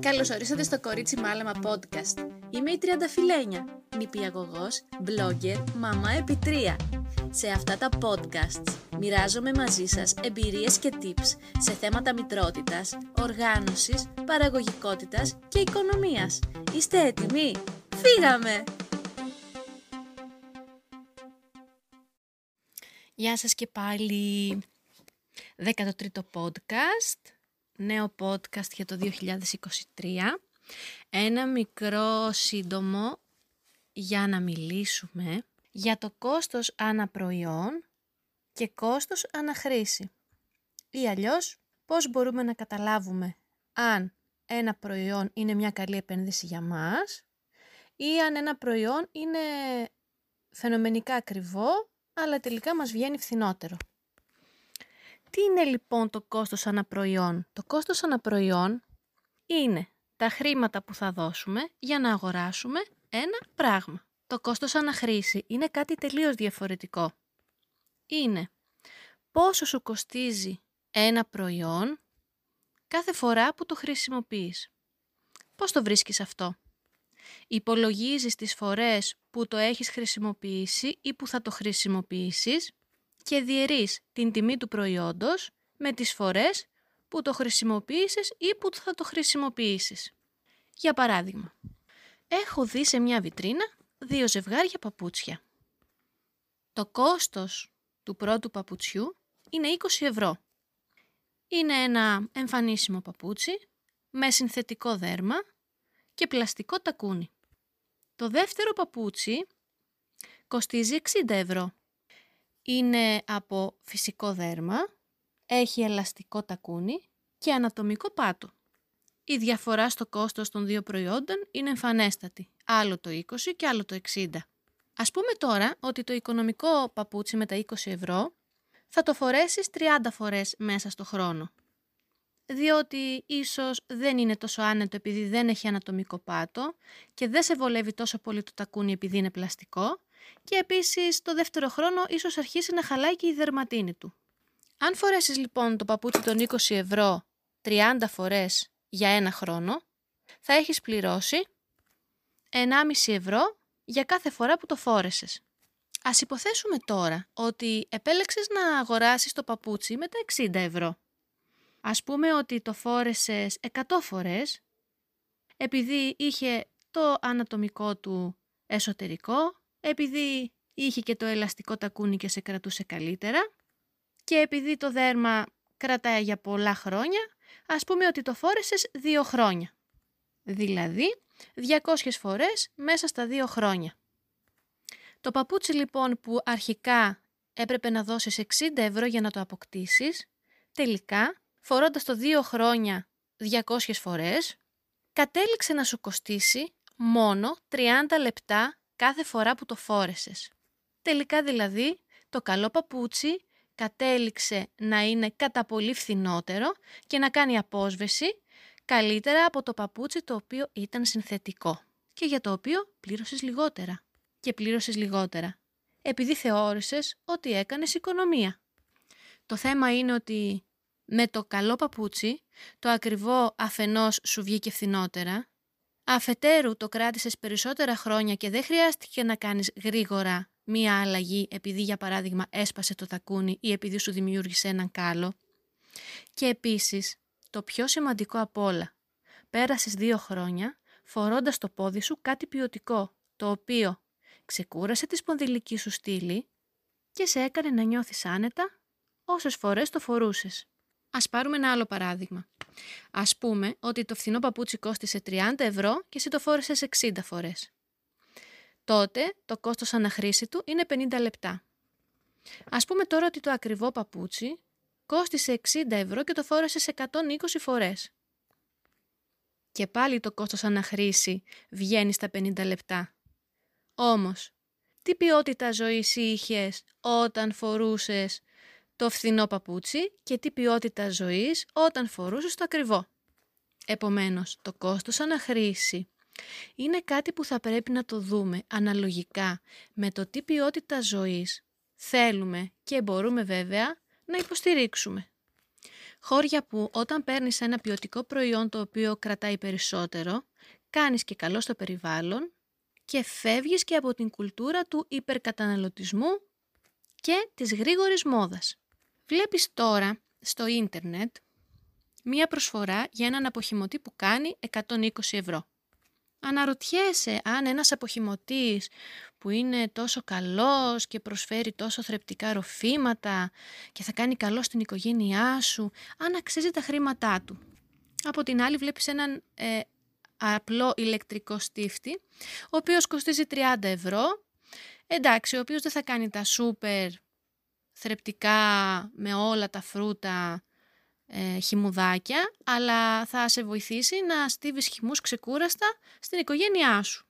Καλώς ορίσατε στο Κορίτσι Μάλαμα Podcast. Είμαι η Τριανταφυλένια, νηπιαγωγός, blogger, μαμά επιτρία. Σε αυτά τα podcasts μοιράζομαι μαζί σας εμπειρίες και tips σε θέματα μητρότητας, οργάνωσης, παραγωγικότητας και οικονομίας. Είστε έτοιμοι; Φύγαμε! Γεια σας και πάλι. 13ο podcast, νέο podcast για το 2023. Ένα μικρό σύντομο για να μιλήσουμε για το κόστος αναπροϊόν και κόστος αναχρήση. Ή αλλιώς πώς μπορούμε να καταλάβουμε αν ένα προϊόν είναι μια καλή επένδυση για μας ή αν ένα προϊόν είναι φαινομενικά ακριβό αλλά τελικά μας βγαίνει φθηνότερο. Τι είναι λοιπόν το κόστος αναπροϊόν; Το κόστος αναπροϊόν είναι τα χρήματα που θα δώσουμε για να αγοράσουμε ένα πράγμα. Το κόστος αναχρήση είναι κάτι τελείως διαφορετικό. Είναι πόσο σου κοστίζει ένα προϊόν κάθε φορά που το χρησιμοποιείς. Πώς το βρίσκεις αυτό; Υπολογίζεις τις φορές που το έχεις χρησιμοποιήσει ή που θα το χρησιμοποιήσεις; Και διαιρείς την τιμή του προϊόντος με τις φορές που το χρησιμοποίησες ή που θα το χρησιμοποιήσεις. Για παράδειγμα, έχω δει σε μια βιτρίνα δύο ζευγάρια παπούτσια. Το κόστος του πρώτου παπουτσιού είναι 20 ευρώ. Είναι ένα εμφανίσιμο παπούτσι με συνθετικό δέρμα και πλαστικό τακούνι. Το δεύτερο παπούτσι κοστίζει 60 ευρώ. Είναι από φυσικό δέρμα, έχει ελαστικό τακούνι και ανατομικό πάτο. Η διαφορά στο κόστος των δύο προϊόντων είναι εμφανέστατη, άλλο το 20 και άλλο το 60. Ας πούμε τώρα ότι το οικονομικό παπούτσι με τα 20 ευρώ θα το φορέσεις 30 φορές μέσα στο χρόνο διότι ίσως δεν είναι τόσο άνετο επειδή δεν έχει ανατομικό πάτο και δεν σε βολεύει τόσο πολύ το τακούνι επειδή είναι πλαστικό και επίσης το δεύτερο χρόνο ίσως αρχίσει να χαλάει και η δερματίνη του. Αν φορέσεις λοιπόν το παπούτσι των 20 ευρώ 30 φορές για ένα χρόνο, θα έχεις πληρώσει 1,5 ευρώ για κάθε φορά που το φόρεσες. Ας υποθέσουμε τώρα ότι επέλεξες να αγοράσεις το παπούτσι με τα 60 ευρώ. Ας πούμε ότι το φόρεσες 100 φορές, επειδή είχε το ανατομικό του εσωτερικό, επειδή είχε και το ελαστικό τακούνι και σε κρατούσε καλύτερα και επειδή το δέρμα κρατάει για πολλά χρόνια, ας πούμε ότι το φόρεσες 2 χρόνια. Δηλαδή 200 φορές μέσα στα 2 χρόνια. Το παπούτσι λοιπόν που αρχικά έπρεπε να δώσεις 60 ευρώ για να το αποκτήσεις, τελικά φορώντας το δύο χρόνια 200 φορές, κατέληξε να σου κοστίσει μόνο 30 λεπτά κάθε φορά που το φόρεσες. Τελικά δηλαδή το καλό παπούτσι κατέληξε να είναι κατά πολύ φθηνότερο και να κάνει απόσβεση καλύτερα από το παπούτσι το οποίο ήταν συνθετικό και για το οποίο πλήρωσες λιγότερα. Και πλήρωσες λιγότερα, επειδή θεώρησες ότι έκανες οικονομία. Το θέμα είναι ότι με το καλό παπούτσι, το ακριβό αφενός σου βγήκε φθηνότερα, αφετέρου το κράτησες περισσότερα χρόνια και δεν χρειάστηκε να κάνεις γρήγορα μία αλλαγή επειδή για παράδειγμα έσπασε το τακούνι ή επειδή σου δημιούργησε έναν κάλο. Και επίσης, το πιο σημαντικό απ' όλα, πέρασες δύο χρόνια φορώντας το πόδι σου κάτι ποιοτικό, το οποίο ξεκούρασε τη σπονδυλική σου στήλη και σε έκανε να νιώθεις άνετα όσες φορές το φορούσες. Α πάρουμε ένα άλλο παράδειγμα. Α πούμε ότι το φθηνό παπούτσι κόστησε 30 ευρώ και εσύ το φόρεσες 60 φορές. Τότε το κόστος αναχρήση του είναι 50 λεπτά. Ας πούμε τώρα ότι το ακριβό παπούτσι κόστησε 60 ευρώ και το φόρεσες 120 φορές. Και πάλι το κόστος αναχρήση βγαίνει στα 50 λεπτά. Όμως, τι ποιότητα ζωής είχες όταν φορούσες το φθηνό παπούτσι και τι ποιότητα ζωής όταν φορούσες το ακριβό. Επομένως, το κόστος αναχρήση είναι κάτι που θα πρέπει να το δούμε αναλογικά με το τι ποιότητα ζωής θέλουμε και μπορούμε βέβαια να υποστηρίξουμε. Χώρια που όταν παίρνεις ένα ποιοτικό προϊόν το οποίο κρατάει περισσότερο, κάνεις και καλό στο περιβάλλον και φεύγεις και από την κουλτούρα του υπερκαταναλωτισμού και της γρήγορης μόδας. Βλέπεις τώρα στο ίντερνετ μία προσφορά για έναν αποχημωτή που κάνει 120 ευρώ. Αναρωτιέσαι αν ένας αποχημωτής που είναι τόσο καλός και προσφέρει τόσο θρεπτικά ροφήματα και θα κάνει καλό στην οικογένειά σου, αν αξίζει τα χρήματά του. Από την άλλη βλέπεις έναν ε, απλό ηλεκτρικό στίφτη, ο οποίος κοστίζει 30 ευρώ. Εντάξει, ο οποίος δεν θα κάνει τα σούπερ θρεπτικά με όλα τα φρούτα ε, χυμουδάκια, αλλά θα σε βοηθήσει να στίβεις χυμούς ξεκούραστα στην οικογένειά σου.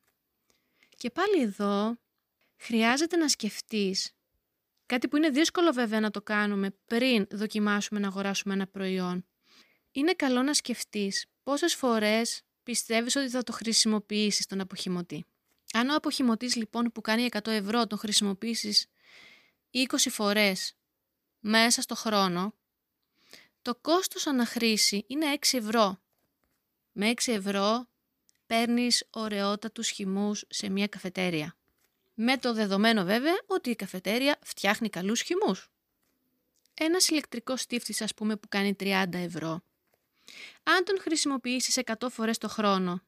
Και πάλι εδώ χρειάζεται να σκεφτείς κάτι που είναι δύσκολο βέβαια να το κάνουμε πριν δοκιμάσουμε να αγοράσουμε ένα προϊόν. Είναι καλό να σκεφτείς πόσες φορές πιστεύεις ότι θα το χρησιμοποιήσεις τον αποχημωτή. Αν ο αποχημωτής λοιπόν που κάνει 100 ευρώ τον χρησιμοποιήσεις 20 φορές μέσα στο χρόνο, το κόστος αναχρήση είναι 6 ευρώ. Με 6 ευρώ παίρνεις ωραιότατους χυμούς σε μια καφετέρια. Με το δεδομένο βέβαια ότι η καφετέρια φτιάχνει καλούς χυμούς. Ένας ηλεκτρικός στίφτης ας πούμε που κάνει 30 ευρώ. Αν τον χρησιμοποιήσεις 100 φορές το χρόνο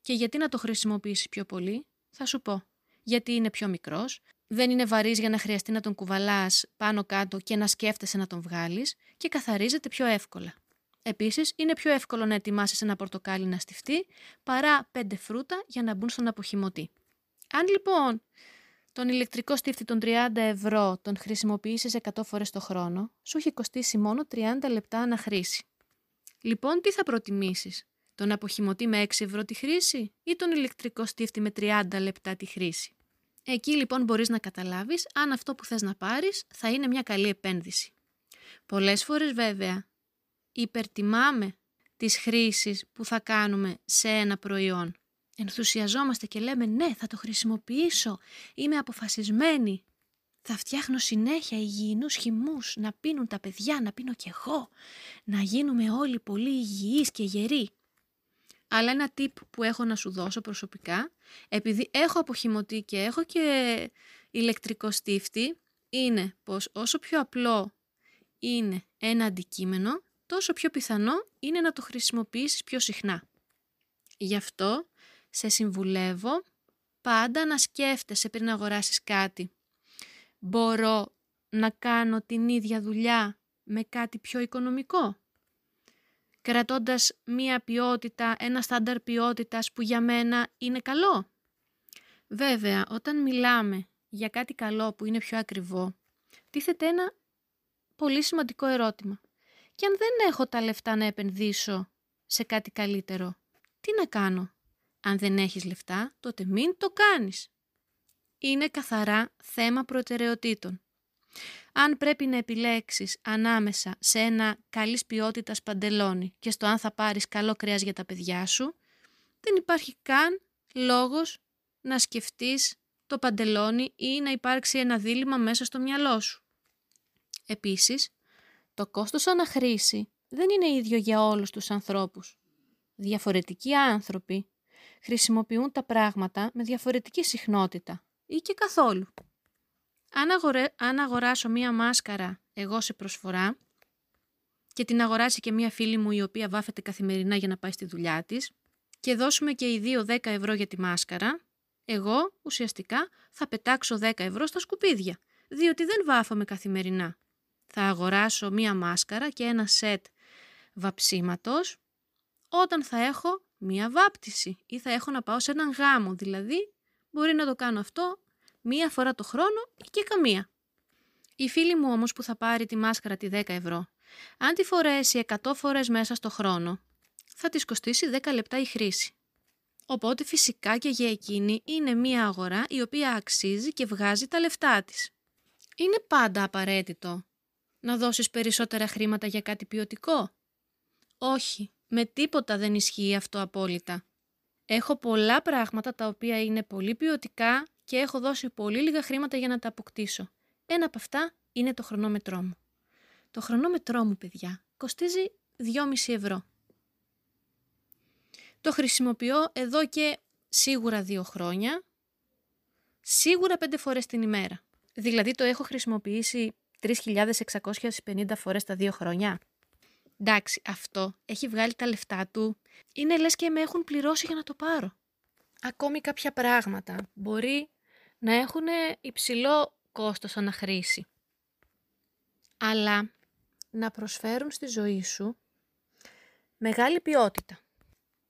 και γιατί να το χρησιμοποιήσεις πιο πολύ, θα σου πω. Γιατί είναι πιο μικρός, δεν είναι βαρύς για να χρειαστεί να τον κουβαλάς πάνω κάτω και να σκέφτεσαι να τον βγάλεις και καθαρίζεται πιο εύκολα. Επίσης, είναι πιο εύκολο να ετοιμάσεις ένα πορτοκάλι να στηφτεί παρά πέντε φρούτα για να μπουν στον αποχημωτή. Αν λοιπόν τον ηλεκτρικό στίφτη των 30 ευρώ τον χρησιμοποιήσεις 100 φορές το χρόνο, σου έχει κοστίσει μόνο 30 λεπτά αναχρήση. Λοιπόν, τι θα προτιμήσεις, τον αποχημωτή με 6 ευρώ τη χρήση ή τον ηλεκτρικό στίφτη με 30 λεπτά τη χρήση; Εκεί λοιπόν μπορείς να καταλάβεις αν αυτό που θες να πάρεις θα είναι μια καλή επένδυση. Πολλές φορές βέβαια υπερτιμάμε τις χρήσεις που θα κάνουμε σε ένα προϊόν. Ενθουσιαζόμαστε και λέμε ναι θα το χρησιμοποιήσω, είμαι αποφασισμένη. Θα φτιάχνω συνέχεια υγιεινούς χυμούς, να πίνουν τα παιδιά, να πίνω κι εγώ, να γίνουμε όλοι πολύ υγιείς και γεροί. Αλλά ένα tip που έχω να σου δώσω προσωπικά, επειδή έχω αποχημωτή και έχω και ηλεκτρικό στίφτη, είναι πως όσο πιο απλό είναι ένα αντικείμενο, τόσο πιο πιθανό είναι να το χρησιμοποιήσεις πιο συχνά. Γι' αυτό σε συμβουλεύω πάντα να σκέφτεσαι πριν αγοράσεις κάτι. Μπορώ να κάνω την ίδια δουλειά με κάτι πιο οικονομικό; Κρατώντας μία ποιότητα, ένα στάνταρ ποιότητας που για μένα είναι καλό; Βέβαια, όταν μιλάμε για κάτι καλό που είναι πιο ακριβό, τίθεται ένα πολύ σημαντικό ερώτημα. Και αν δεν έχω τα λεφτά να επενδύσω σε κάτι καλύτερο, τι να κάνω; Αν δεν έχεις λεφτά, τότε μην το κάνεις. Είναι καθαρά θέμα προτεραιοτήτων. Αν πρέπει να επιλέξεις ανάμεσα σε ένα καλής ποιότητας παντελόνι και στο αν θα πάρεις καλό κρέας για τα παιδιά σου, δεν υπάρχει καν λόγος να σκεφτείς το παντελόνι ή να υπάρξει ένα δίλημα μέσα στο μυαλό σου. Επίσης, το κόστος αναχρήση δεν είναι ίδιο για όλους τους ανθρώπους. Διαφορετικοί άνθρωποι χρησιμοποιούν τα πράγματα με διαφορετική συχνότητα ή και καθόλου. Αν, αν αγοράσω μία μάσκαρα εγώ σε προσφορά και την αγοράσει και μία φίλη μου η οποία βάφεται καθημερινά για να πάει στη δουλειά της και δώσουμε και οι δύο 10 ευρώ για τη μάσκαρα, εγώ ουσιαστικά θα πετάξω 10 ευρώ στα σκουπίδια, διότι δεν βάφομαι καθημερινά. Θα αγοράσω μία μάσκαρα και ένα σετ βαψίματος όταν θα έχω μία βάπτιση ή θα έχω να πάω σε έναν γάμο, δηλαδή μπορεί να το κάνω αυτό μία φορά το χρόνο ή και καμία. Η φίλη μου όμως που θα πάρει τη μάσκαρα τη 10 ευρώ, αν τη φορέσει 100 φορές μέσα στο χρόνο, θα της κοστίσει 10 λεπτά η χρήση. Οπότε φυσικά και για εκείνη είναι μία αγορά η οποία αξίζει και βγάζει τα λεφτά της. Είναι πάντα απαραίτητο να δώσεις περισσότερα χρήματα για κάτι ποιοτικό. Όχι, με τίποτα δεν ισχύει αυτό απόλυτα. Έχω πολλά πράγματα τα οποία είναι πολύ ποιοτικά και έχω δώσει πολύ λίγα χρήματα για να τα αποκτήσω. Ένα από αυτά είναι το χρονόμετρό μου. Το χρονόμετρό μου, παιδιά, κοστίζει 2,5 ευρώ. Το χρησιμοποιώ εδώ και σίγουρα δύο χρόνια, σίγουρα πέντε φορές την ημέρα. Δηλαδή το έχω χρησιμοποιήσει 3.650 φορές τα δύο χρόνια. Εντάξει, αυτό έχει βγάλει τα λεφτά του. Είναι λες και με έχουν πληρώσει για να το πάρω. Ακόμη κάποια πράγματα μπορεί να έχουν υψηλό κόστος αναχρήση. Αλλά να προσφέρουν στη ζωή σου μεγάλη ποιότητα.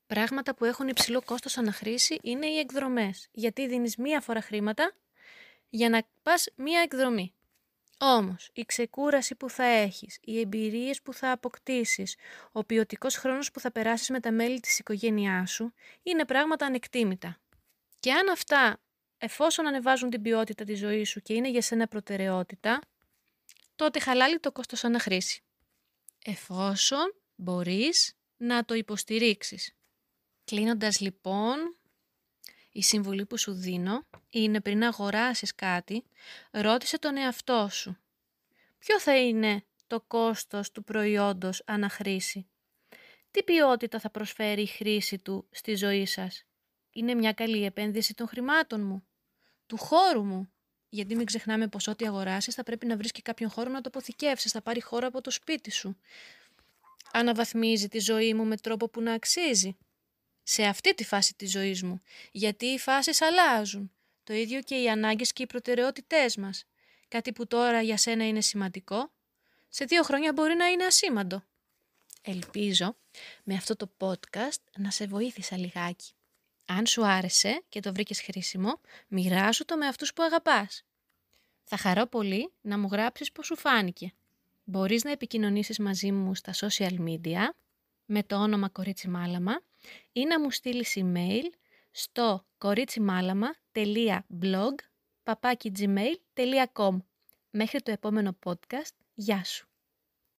Πράγματα που έχουν υψηλό κόστος αναχρήση είναι οι εκδρομές, γιατί δίνεις μία φορά χρήματα για να πας μία εκδρομή. Όμως, η ξεκούραση που θα έχεις, οι εμπειρίες που θα αποκτήσεις, ο ποιοτικός χρόνος που θα περάσεις με τα μέλη της οικογένειάς σου, είναι πράγματα ανεκτήμητα. Και αν αυτά, εφόσον ανεβάζουν την ποιότητα της ζωής σου και είναι για σένα προτεραιότητα, τότε χαλάλει το κόστος αναχρήσης. Εφόσον μπορείς να το υποστηρίξεις. Κλείνοντας λοιπόν, η συμβουλή που σου δίνω είναι πριν αγοράσεις κάτι, ρώτησε τον εαυτό σου. Ποιο θα είναι το κόστος του προϊόντος αναχρήση; Τι ποιότητα θα προσφέρει η χρήση του στη ζωή σας; Είναι μια καλή επένδυση των χρημάτων μου, του χώρου μου. Γιατί μην ξεχνάμε πως ό,τι αγοράσεις θα πρέπει να βρεις και κάποιον χώρο να το αποθηκεύσεις, θα πάρει χώρο από το σπίτι σου. Αναβαθμίζει τη ζωή μου με τρόπο που να αξίζει σε αυτή τη φάση της ζωής μου, γιατί οι φάσεις αλλάζουν. Το ίδιο και οι ανάγκες και οι προτεραιότητές μας. Κάτι που τώρα για σένα είναι σημαντικό, σε δύο χρόνια μπορεί να είναι ασήμαντο. Ελπίζω με αυτό το podcast να σε βοήθησα λιγάκι. Αν σου άρεσε και το βρήκες χρήσιμο, μοιράσου το με αυτούς που αγαπάς. Θα χαρώ πολύ να μου γράψεις πώς σου φάνηκε. Μπορείς να επικοινωνήσεις μαζί μου στα social media με το όνομα Κορίτσι Μάλαμα ή να μου στείλεις email στο κορίτσιμάλαμα.blog papakigmail.com Μέχρι το επόμενο podcast, γεια σου!